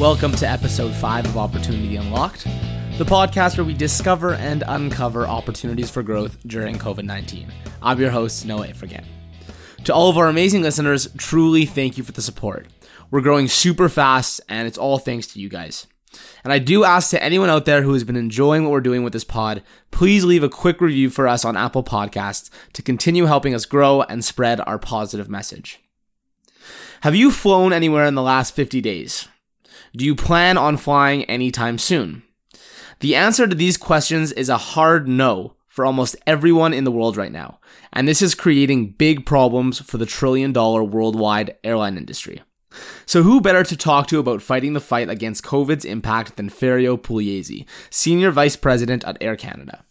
Welcome to episode 5 of Opportunity Unlocked, the podcast where we discover and uncover opportunities for growth during COVID 19. I'm your host, Noah Ifrigan. To all of our amazing listeners, truly thank you for the support. We're growing super fast, and it's all thanks to you guys. And I do ask to anyone out there who has been enjoying what we're doing with this pod, please leave a quick review for us on Apple Podcasts to continue helping us grow and spread our positive message. Have you flown anywhere in the last 50 days? Do you plan on flying anytime soon? The answer to these questions is a hard no for almost everyone in the world right now, and this is creating big problems for the trillion dollar worldwide airline industry. So, who better to talk to about fighting the fight against COVID's impact than Ferio Pugliese, Senior Vice President at Air Canada?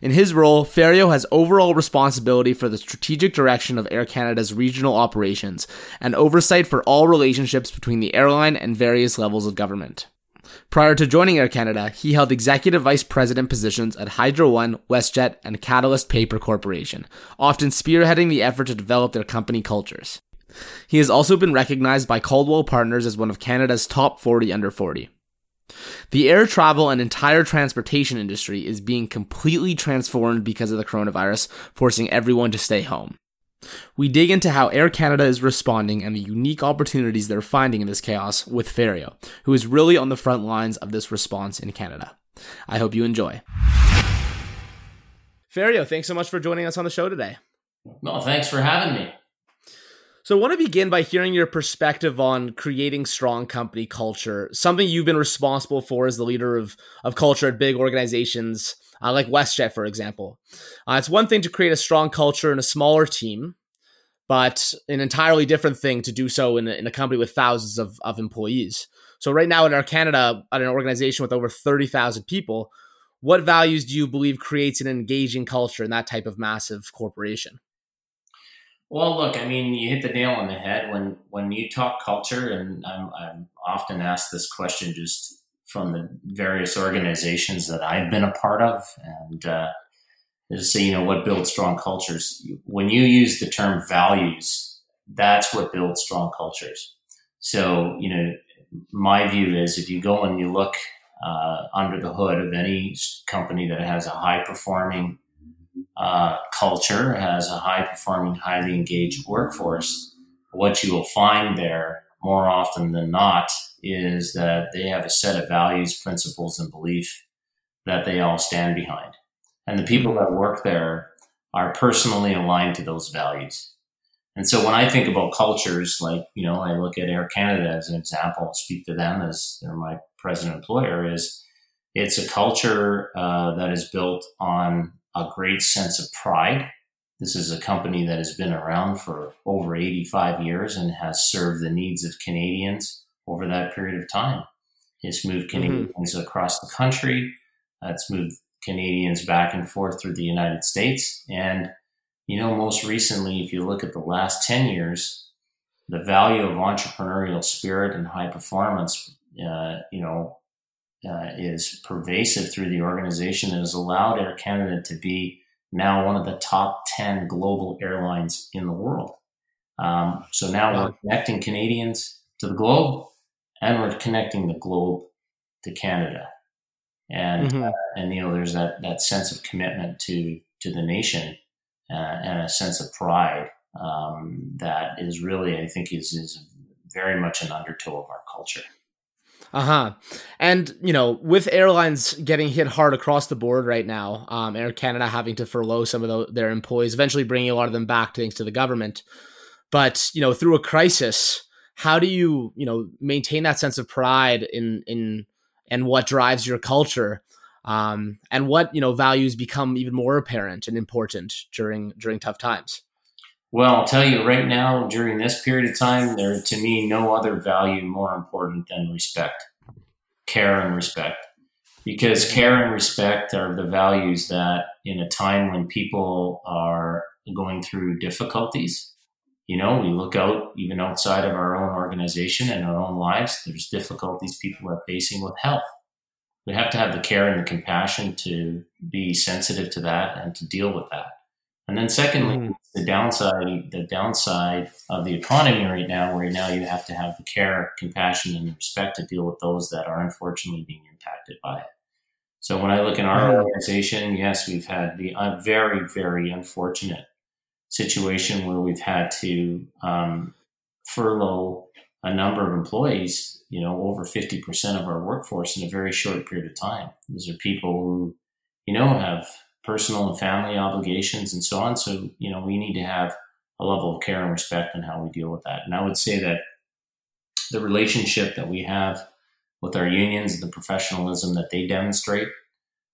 In his role, Ferio has overall responsibility for the strategic direction of Air Canada's regional operations and oversight for all relationships between the airline and various levels of government. Prior to joining Air Canada, he held executive vice president positions at Hydro One, WestJet, and Catalyst Paper Corporation, often spearheading the effort to develop their company cultures. He has also been recognized by Caldwell Partners as one of Canada's top 40 under 40. The air travel and entire transportation industry is being completely transformed because of the coronavirus, forcing everyone to stay home. We dig into how Air Canada is responding and the unique opportunities they're finding in this chaos with Ferio, who is really on the front lines of this response in Canada. I hope you enjoy. Ferio, thanks so much for joining us on the show today. Well, thanks for having me. So I want to begin by hearing your perspective on creating strong company culture, something you've been responsible for as the leader of, of culture at big organizations uh, like WestJet, for example. Uh, it's one thing to create a strong culture in a smaller team, but an entirely different thing to do so in a, in a company with thousands of, of employees. So right now in Air Canada, at an organization with over 30,000 people, what values do you believe creates an engaging culture in that type of massive corporation? Well, look, I mean, you hit the nail on the head when when you talk culture, and I'm, I'm often asked this question just from the various organizations that I've been a part of, and uh, say, you know, what builds strong cultures. When you use the term values, that's what builds strong cultures. So, you know, my view is if you go and you look uh, under the hood of any company that has a high performing uh, culture, has a high performing, highly engaged workforce, what you will find there more often than not is that they have a set of values, principles, and belief that they all stand behind. And the people that work there are personally aligned to those values. And so when I think about cultures, like, you know, I look at Air Canada as an example, speak to them as they're my present employer, is it's a culture uh, that is built on a great sense of pride. This is a company that has been around for over 85 years and has served the needs of Canadians over that period of time. It's moved mm-hmm. Canadians mm-hmm. across the country. It's moved Canadians back and forth through the United States. And, you know, most recently, if you look at the last 10 years, the value of entrepreneurial spirit and high performance, uh, you know, uh, is pervasive through the organization and has allowed Air Canada to be now one of the top 10 global airlines in the world. Um, so now wow. we're connecting Canadians to the globe and we're connecting the globe to Canada. And, mm-hmm. uh, and you know, there's that, that sense of commitment to, to the nation uh, and a sense of pride um, that is really, I think, is, is very much an undertow of our culture. Uh huh. And you know, with airlines getting hit hard across the board right now, um, Air Canada having to furlough some of the, their employees, eventually bringing a lot of them back thanks to the government. But you know, through a crisis, how do you you know maintain that sense of pride in in and what drives your culture? Um, and what you know values become even more apparent and important during during tough times. Well, I'll tell you right now, during this period of time, there to me no other value more important than respect, care and respect. Because care and respect are the values that, in a time when people are going through difficulties, you know, we look out even outside of our own organization and our own lives, there's difficulties people are facing with health. We have to have the care and the compassion to be sensitive to that and to deal with that. And then secondly, mm-hmm. the downside the downside of the economy right now, where now you have to have the care, compassion, and respect to deal with those that are unfortunately being impacted by it. So when I look in our organization, yes, we've had the uh, very, very unfortunate situation where we've had to um, furlough a number of employees, you know, over 50% of our workforce in a very short period of time. These are people who, you know, have personal and family obligations and so on. So, you know, we need to have a level of care and respect in how we deal with that. And I would say that the relationship that we have with our unions the professionalism that they demonstrate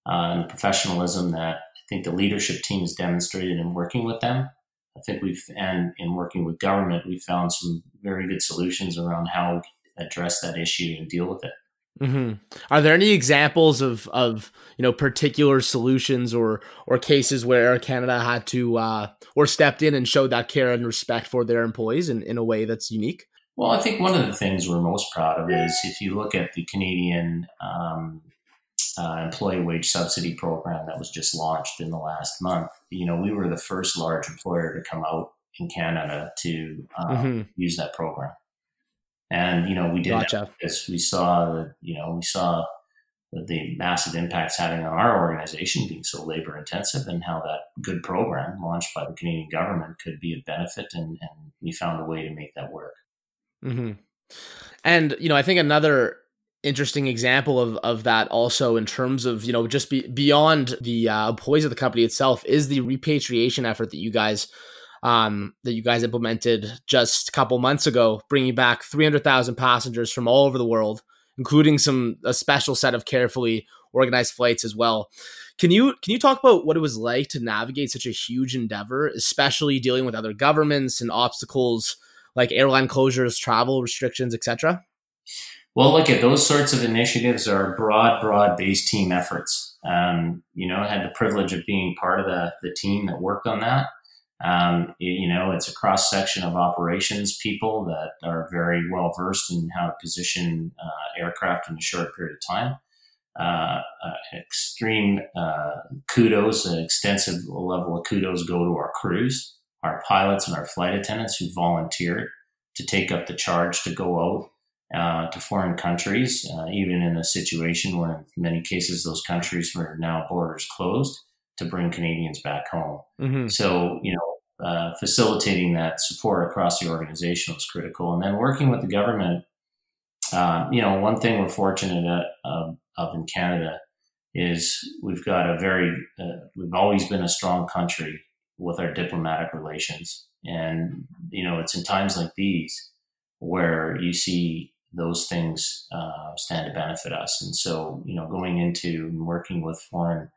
uh, and the professionalism that I think the leadership team has demonstrated in working with them I think we've, and in working with government, we found some very good solutions around how we address that issue and deal with it. Mm-hmm. Are there any examples of of you know particular solutions or or cases where Canada had to uh, or stepped in and showed that care and respect for their employees in, in a way that's unique? Well, I think one of the things we're most proud of is if you look at the Canadian um, uh, employee wage subsidy program that was just launched in the last month. You know, we were the first large employer to come out in Canada to um, mm-hmm. use that program, and you know, we did gotcha. because we saw that you know we saw the massive impacts having on our organization being so labor intensive and how that good program launched by the Canadian government could be a benefit and, and we found a way to make that work. Mm-hmm. And, you know, I think another interesting example of, of that also in terms of you know just be, beyond the uh, employees of the company itself is the repatriation effort that you guys um, that you guys implemented just a couple months ago bringing back 300000 passengers from all over the world including some a special set of carefully organized flights as well can you can you talk about what it was like to navigate such a huge endeavor especially dealing with other governments and obstacles like airline closures travel restrictions etc well, look at those sorts of initiatives are broad, broad based team efforts. Um, you know, I had the privilege of being part of the, the team that worked on that. Um, you know, it's a cross section of operations people that are very well versed in how to position uh, aircraft in a short period of time. Uh, uh, extreme uh, kudos, an extensive level of kudos go to our crews, our pilots, and our flight attendants who volunteered to take up the charge to go out uh, to foreign countries, uh, even in a situation where, in many cases, those countries were now borders closed to bring Canadians back home. Mm-hmm. So, you know, uh, facilitating that support across the organization was critical. And then working with the government, uh, you know, one thing we're fortunate at, of in Canada is we've got a very, uh, we've always been a strong country with our diplomatic relations. And, you know, it's in times like these where you see those things uh, stand to benefit us. And so, you know, going into working with foreign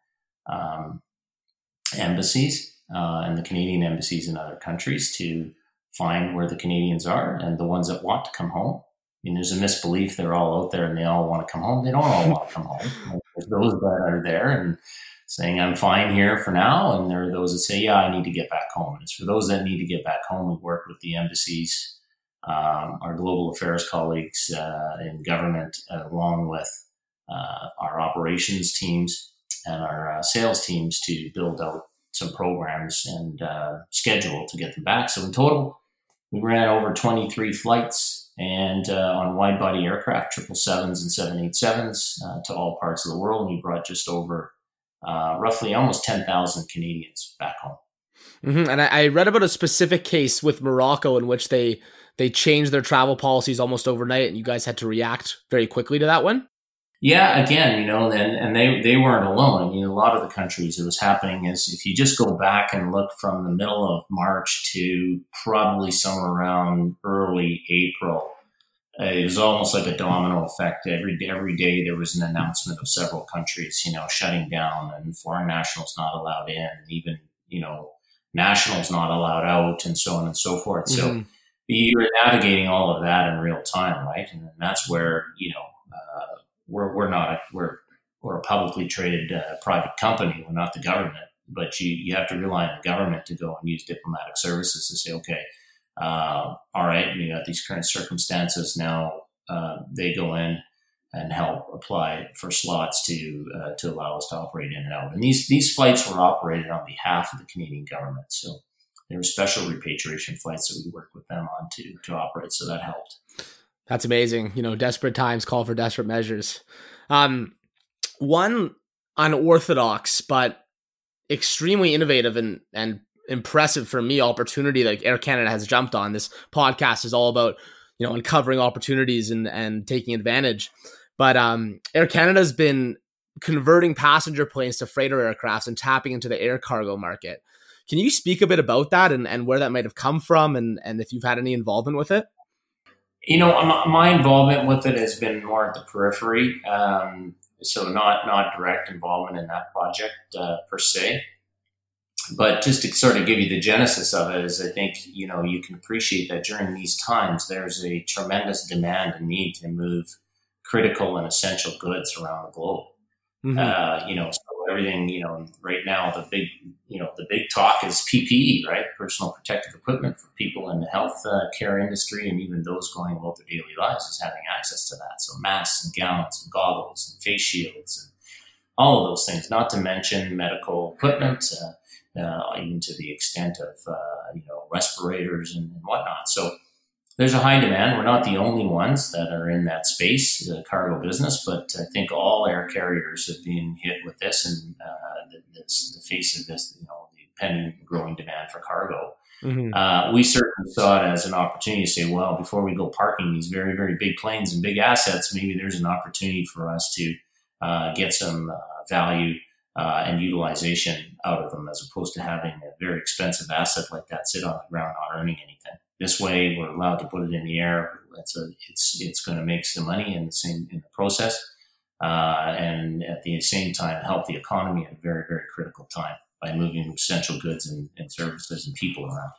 um, embassies uh, and the Canadian embassies in other countries to find where the Canadians are and the ones that want to come home. I mean, there's a misbelief they're all out there and they all want to come home. They don't all want to come home. There's those that are there and saying, I'm fine here for now. And there are those that say, yeah, I need to get back home. And it's for those that need to get back home. We work with the embassies um, our global affairs colleagues uh, in government, along with uh, our operations teams and our uh, sales teams, to build out some programs and uh, schedule to get them back. So in total, we ran over 23 flights and uh, on wide body aircraft, triple sevens and seven eight sevens uh, to all parts of the world. And we brought just over roughly almost 10,000 Canadians back home. Mm-hmm. And I, I read about a specific case with Morocco in which they they changed their travel policies almost overnight, and you guys had to react very quickly to that one. Yeah, again, you know, and, and they, they weren't alone. I mean, a lot of the countries it was happening is if you just go back and look from the middle of March to probably somewhere around early April, uh, it was almost like a domino effect. Every every day there was an announcement of several countries, you know, shutting down and foreign nationals not allowed in, even you know, nationals not allowed out, and so on and so forth. Mm-hmm. So you're navigating all of that in real time, right? And that's where you know we're we're not a, we're we're a publicly traded uh, private company. We're not the government, but you you have to rely on the government to go and use diplomatic services to say, okay, uh, all right, we got these current circumstances now. Uh, they go in and help apply for slots to uh, to allow us to operate in and out. And these these flights were operated on behalf of the Canadian government, so there were special repatriation flights that we worked with them on to to operate. So that helped. That's amazing. You know, desperate times call for desperate measures. Um, one unorthodox but extremely innovative and and impressive for me opportunity like Air Canada has jumped on. This podcast is all about you know uncovering opportunities and and taking advantage. But um, Air Canada's been converting passenger planes to freighter aircrafts and tapping into the air cargo market. Can you speak a bit about that and, and where that might have come from and, and if you've had any involvement with it? You know, my involvement with it has been more at the periphery. Um, so not not direct involvement in that project uh, per se. But just to sort of give you the genesis of it is I think, you know, you can appreciate that during these times, there's a tremendous demand and need to move critical and essential goods around the globe. Mm-hmm. Uh, you know, everything, you know, right now the big, you know, the big talk is PPE, right? Personal protective equipment for people in the health uh, care industry and even those going about their daily lives is having access to that. So masks and gowns and goggles and face shields and all of those things, not to mention medical equipment. Uh, uh, even to the extent of uh, you know respirators and, and, whatnot. So there's a high demand. We're not the only ones that are in that space, the cargo business, but I think all air carriers have been hit with this, and uh, the, the face of this, you know, the pending growing demand for cargo. Mm-hmm. Uh, we certainly saw it as an opportunity to say, well, before we go parking these very, very big planes and big assets, maybe there's an opportunity for us to uh, get some uh, value uh, and utilization out of them as opposed to having a very expensive asset like that sit on the ground not earning anything. This way, we're allowed to put it in the air. It's a, it's it's going to make some money in the same in the process, uh, and at the same time help the economy at a very very critical time by moving essential goods and, and services and people around.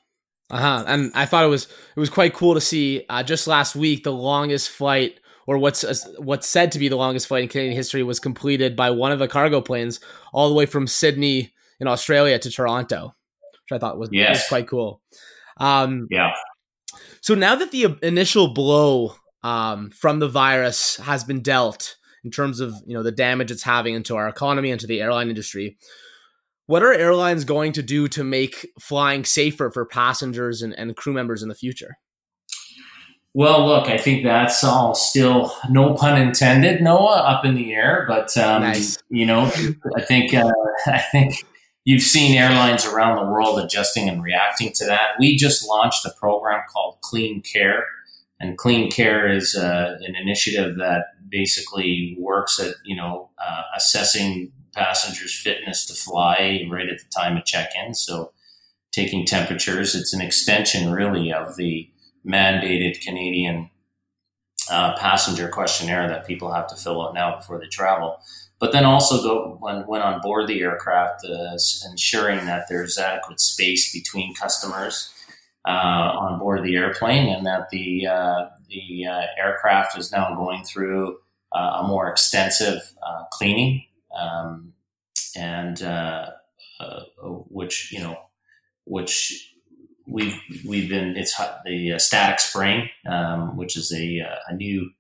Uh huh. And I thought it was it was quite cool to see uh, just last week the longest flight or what's uh, what's said to be the longest flight in Canadian history was completed by one of the cargo planes all the way from Sydney in Australia to Toronto, which I thought was, yes. was quite cool. Um, yeah. So now that the initial blow um, from the virus has been dealt in terms of you know the damage it's having into our economy and to the airline industry, what are airlines going to do to make flying safer for passengers and, and crew members in the future? Well, look, I think that's all still, no pun intended, Noah, up in the air. But um, nice. you know, I think uh, I think you've seen airlines around the world adjusting and reacting to that. We just launched a program called Clean Care, and Clean Care is uh, an initiative that basically works at you know uh, assessing passengers' fitness to fly right at the time of check-in. So, taking temperatures. It's an extension, really, of the mandated Canadian uh, passenger questionnaire that people have to fill out now before they travel. But then also go when, when on board the aircraft, uh, ensuring that there's adequate space between customers uh, on board the airplane, and that the uh, the uh, aircraft is now going through uh, a more extensive cleaning, um, and which you know which we've we've been it's the uh, static spraying, um, which is a, uh, a new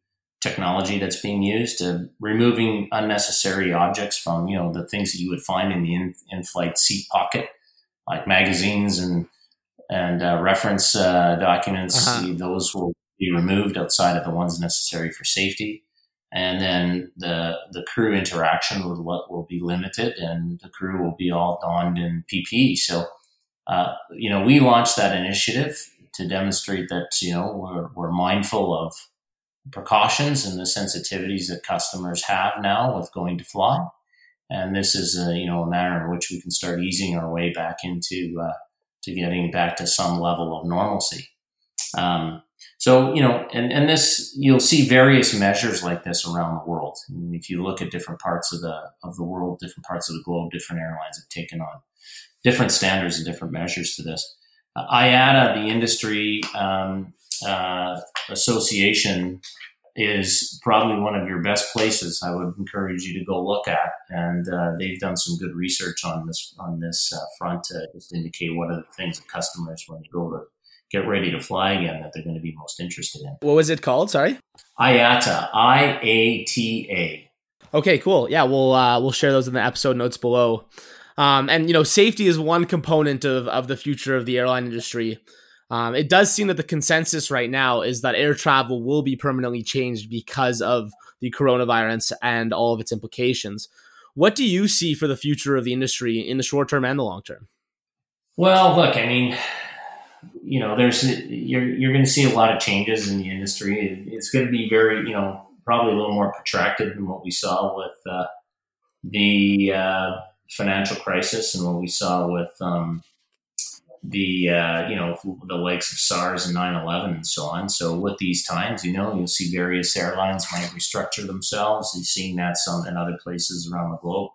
technology that's being used to removing unnecessary objects from you know the things that you would find in the in, in-flight seat pocket, like magazines and and uh, reference uh, documents. Uh-huh. Those will be removed outside of the ones necessary for safety. And then the the crew interaction will will be limited, and the crew will be all donned in PPE. So uh, you know, we launched that initiative to demonstrate that, you know, we're, we're mindful of precautions and the sensitivities that customers have now with going to fly. And this is a, you know, a manner in which we can start easing our way back into, uh, to getting back to some level of normalcy. Um, so, you know, and, and this, you'll see various measures like this around the world. I mean, if you look at different parts of the, of the world, different parts of the globe, different airlines have taken on different standards and different measures to this. Uh, IATA, the industry um, uh, association, is probably one of your best places. I would encourage you to go look at, and uh, they've done some good research on this on this uh, front to just indicate what are the things that customers when they go to get ready to fly again that they're going to be most interested in. What was it called? Sorry. IATA. I A T A. Okay, cool. Yeah, we'll uh, we'll share those in the episode notes below. Um, and you know, safety is one component of of the future of the airline industry. Um, it does seem that the consensus right now is that air travel will be permanently changed because of the coronavirus and all of its implications. What do you see for the future of the industry in the short term and the long term? Well, look, I mean, you know, there's you're you're going to see a lot of changes in the industry. It's going to be very, you know, probably a little more protracted than what we saw with uh, the uh, financial crisis and what we saw with um, the uh, you know the likes of SARS and 9/11 and so on. So with these times, you know, you'll see various airlines might restructure themselves. You've seen that some in other places around the globe,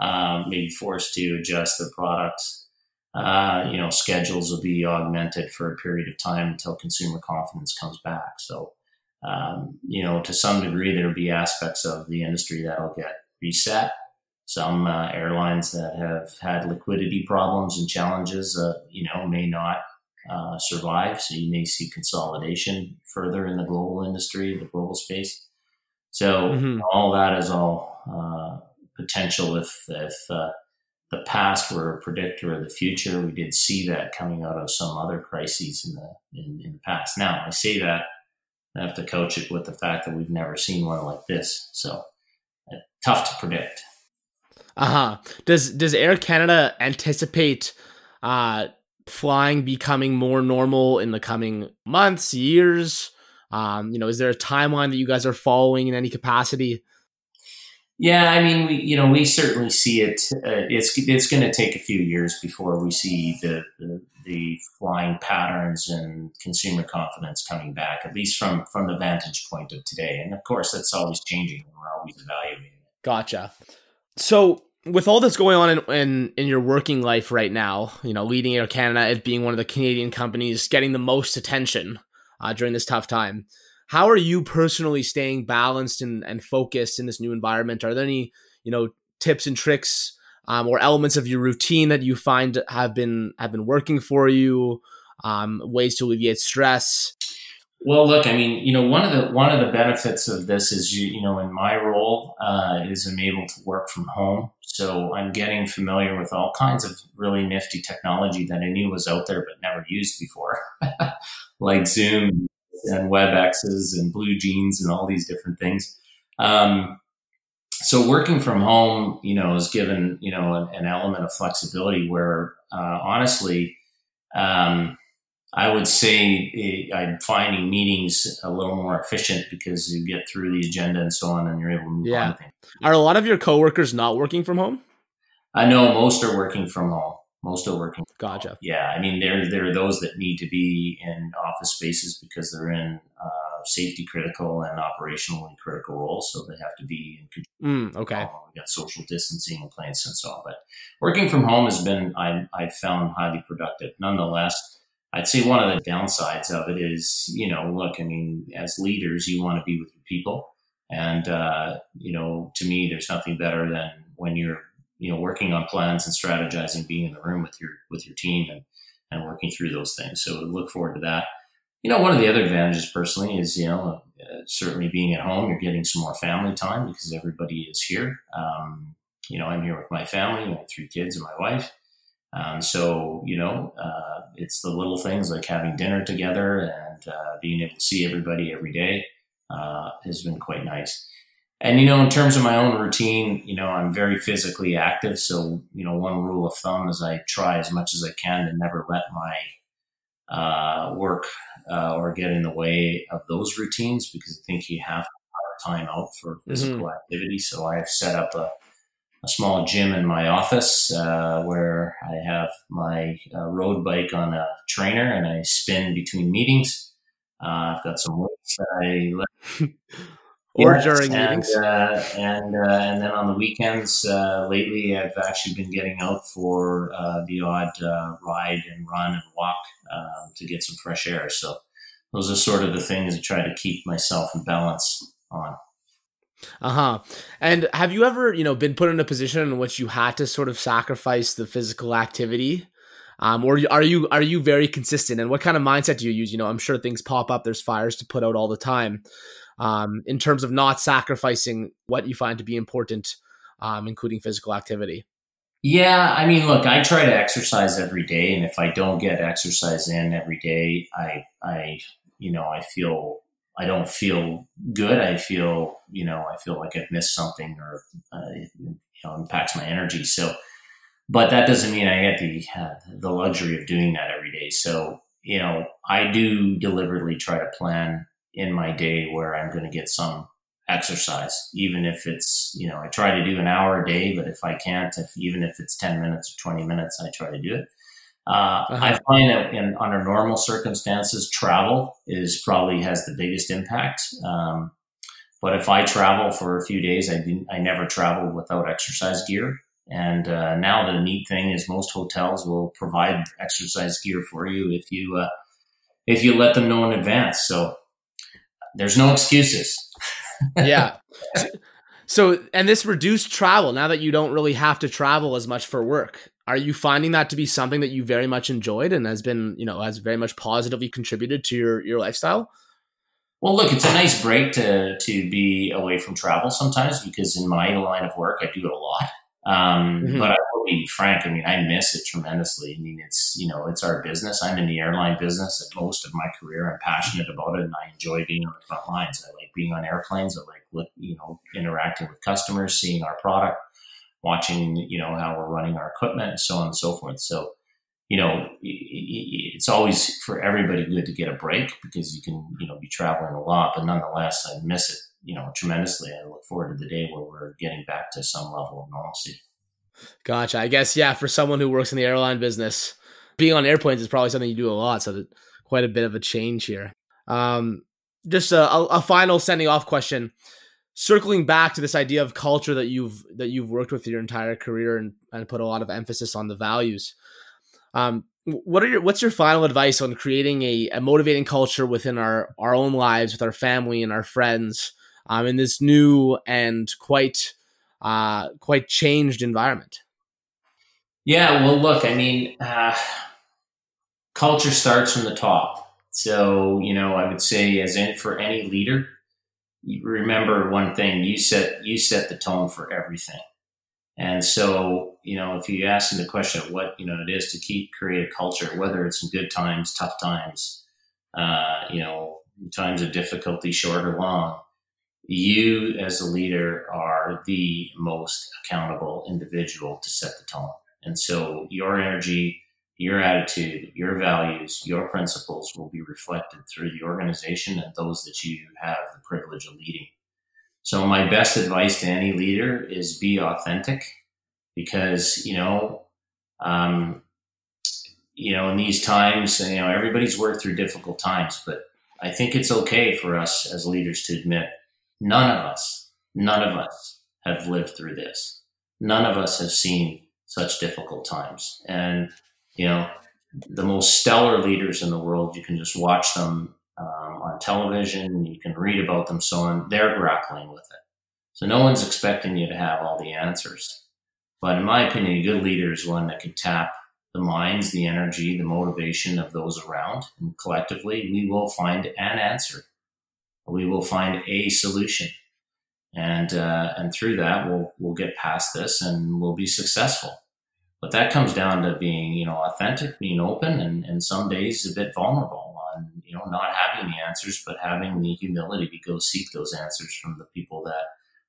um, maybe forced to adjust their products. Uh, you know, schedules will be augmented for a period of time until consumer confidence comes back. So, um, you know, to some degree, there'll be aspects of the industry that'll get reset some uh, airlines that have had liquidity problems and challenges, uh, you know, may not uh, survive. So you may see consolidation further in the global industry, the global space. So mm-hmm. all that is all uh, potential if if uh, the past were a predictor of the future. We did see that coming out of some other crises in the in, in the past. Now I say that I have to coach it with the fact that we've never seen one like this. So uh, tough to predict. Uh huh. Does Does Air Canada anticipate uh, flying becoming more normal in the coming months, years? Um, you know, is there a timeline that you guys are following in any capacity? Yeah, I mean, we you know we certainly see it. Uh, it's it's going to take a few years before we see the, the, the flying patterns and consumer confidence coming back. At least from from the vantage point of today, and of course that's always changing. We're always evaluating. Gotcha. So with all that's going on in, in, in your working life right now, you know, leading Air Canada as being one of the Canadian companies getting the most attention uh, during this tough time, how are you personally staying balanced and, and focused in this new environment? Are there any you know tips and tricks um, or elements of your routine that you find have been have been working for you? Um, ways to alleviate stress. Well, look, I mean, you know, one of the one of the benefits of this is you, you know, in my role uh, is I'm able to work from home, so I'm getting familiar with all kinds of really nifty technology that I knew was out there but never used before, like Zoom and WebExes and Blue Jeans and all these different things. Um, so working from home, you know, is given you know an, an element of flexibility where uh, honestly. Um, I would say I'm finding meetings a little more efficient because you get through the agenda and so on, and you're able to move yeah. on. Are a lot of your coworkers not working from home? I know most are working from home. Most are working. Gotcha. Home. Yeah, I mean there there are those that need to be in office spaces because they're in uh, safety critical and operationally critical roles, so they have to be in control. Mm, okay. We got social distancing in place and so on, but working from home has been I I found highly productive. Nonetheless I'd say one of the downsides of it is, you know, look, I mean, as leaders, you want to be with your people. And, uh, you know, to me, there's nothing better than when you're, you know, working on plans and strategizing, being in the room with your, with your team and, and working through those things. So look forward to that. You know, one of the other advantages personally is, you know, uh, certainly being at home, you're getting some more family time because everybody is here. Um, you know, I'm here with my family, my three kids and my wife. Um, so, you know, uh, it's the little things like having dinner together and uh, being able to see everybody every day uh, has been quite nice. And, you know, in terms of my own routine, you know, I'm very physically active. So, you know, one rule of thumb is I try as much as I can to never let my uh, work uh, or get in the way of those routines because I think you have have time out for physical mm-hmm. activity. So I've set up a a small gym in my office uh, where I have my uh, road bike on a trainer and I spin between meetings. Uh, I've got some weights that I or yes, during and, meetings, uh, and uh, and then on the weekends uh, lately, I've actually been getting out for the odd ride and run and walk um, to get some fresh air. So those are sort of the things I try to keep myself in balance on. Uh huh. And have you ever, you know, been put in a position in which you had to sort of sacrifice the physical activity Um, or are you are you very consistent? And what kind of mindset do you use? You know, I'm sure things pop up. There's fires to put out all the time. Um, in terms of not sacrificing what you find to be important, um, including physical activity. Yeah, I mean, look, I try to exercise every day, and if I don't get exercise in every day, I, I, you know, I feel I don't feel good. I feel, you know, I feel like I've missed something or uh, you know impacts my energy. So, but that doesn't mean I get the uh, the luxury of doing that every day. So, you know, I do deliberately try to plan in my day where I'm going to get some exercise, even if it's, you know, I try to do an hour a day, but if I can't, if even if it's 10 minutes or 20 minutes, I try to do it. Uh, uh-huh. I find that in under normal circumstances, travel is probably has the biggest impact. Um, but if I travel for a few days, I didn't, I never travel without exercise gear. And uh, now the neat thing is most hotels will provide exercise gear for you if you uh, if you let them know in advance. So there's no excuses. yeah. So, and this reduced travel now that you don't really have to travel as much for work. Are you finding that to be something that you very much enjoyed and has been, you know, has very much positively contributed to your your lifestyle? Well, look, it's a nice break to to be away from travel sometimes because in my line of work, I do it a lot. Um, mm-hmm. But I will be frank. I mean, I miss it tremendously. I mean, it's you know, it's our business. I'm in the airline business at most of my career. I'm passionate about it, and I enjoy being on the front lines. I like being on airplanes. I like you know interacting with customers, seeing our product, watching you know how we're running our equipment, and so on and so forth. So you know, it's always for everybody good to get a break because you can, you know, be traveling a lot, but nonetheless, I miss it you know, tremendously. I look forward to the day where we're getting back to some level of normalcy. Gotcha. I guess yeah, for someone who works in the airline business, being on airplanes is probably something you do a lot. So quite a bit of a change here. Um, just a, a final sending off question. Circling back to this idea of culture that you've that you've worked with your entire career and, and put a lot of emphasis on the values. Um, what are your what's your final advice on creating a, a motivating culture within our our own lives with our family and our friends um, in this new and quite uh, quite changed environment. Yeah, well, look, I mean, uh, culture starts from the top. So, you know, I would say, as in for any leader, remember one thing: you set you set the tone for everything. And so, you know, if you ask them the question of what you know it is to keep create a culture, whether it's in good times, tough times, uh, you know, times of difficulty, short or long, you as a leader are the most accountable individual to set the tone. And so your energy, your attitude, your values, your principles will be reflected through the organization and those that you have the privilege of leading. So my best advice to any leader is be authentic because, you know, um, you know, in these times, you know, everybody's worked through difficult times, but I think it's okay for us as leaders to admit None of us, none of us have lived through this. None of us have seen such difficult times. And, you know, the most stellar leaders in the world, you can just watch them um, on television, you can read about them, so on. They're grappling with it. So no one's expecting you to have all the answers. But in my opinion, a good leader is one that can tap the minds, the energy, the motivation of those around. And collectively, we will find an answer we will find a solution. And, uh, and through that, we'll, we'll get past this and we'll be successful. But that comes down to being, you know, authentic, being open, and, and some days a bit vulnerable on, you know, not having the answers, but having the humility to go seek those answers from the people that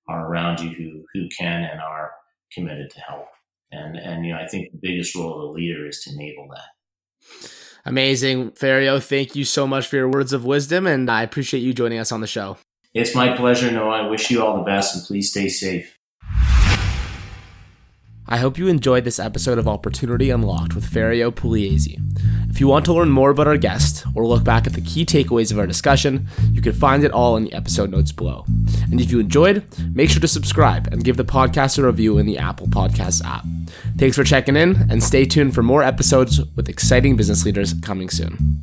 are around you who, who can and are committed to help. And, and, you know, I think the biggest role of a leader is to enable that. Amazing. Ferio, thank you so much for your words of wisdom, and I appreciate you joining us on the show. It's my pleasure, Noah. I wish you all the best, and please stay safe. I hope you enjoyed this episode of Opportunity Unlocked with Ferio Pugliese. If you want to learn more about our guest or look back at the key takeaways of our discussion, you can find it all in the episode notes below. And if you enjoyed, make sure to subscribe and give the podcast a review in the Apple Podcasts app. Thanks for checking in and stay tuned for more episodes with exciting business leaders coming soon.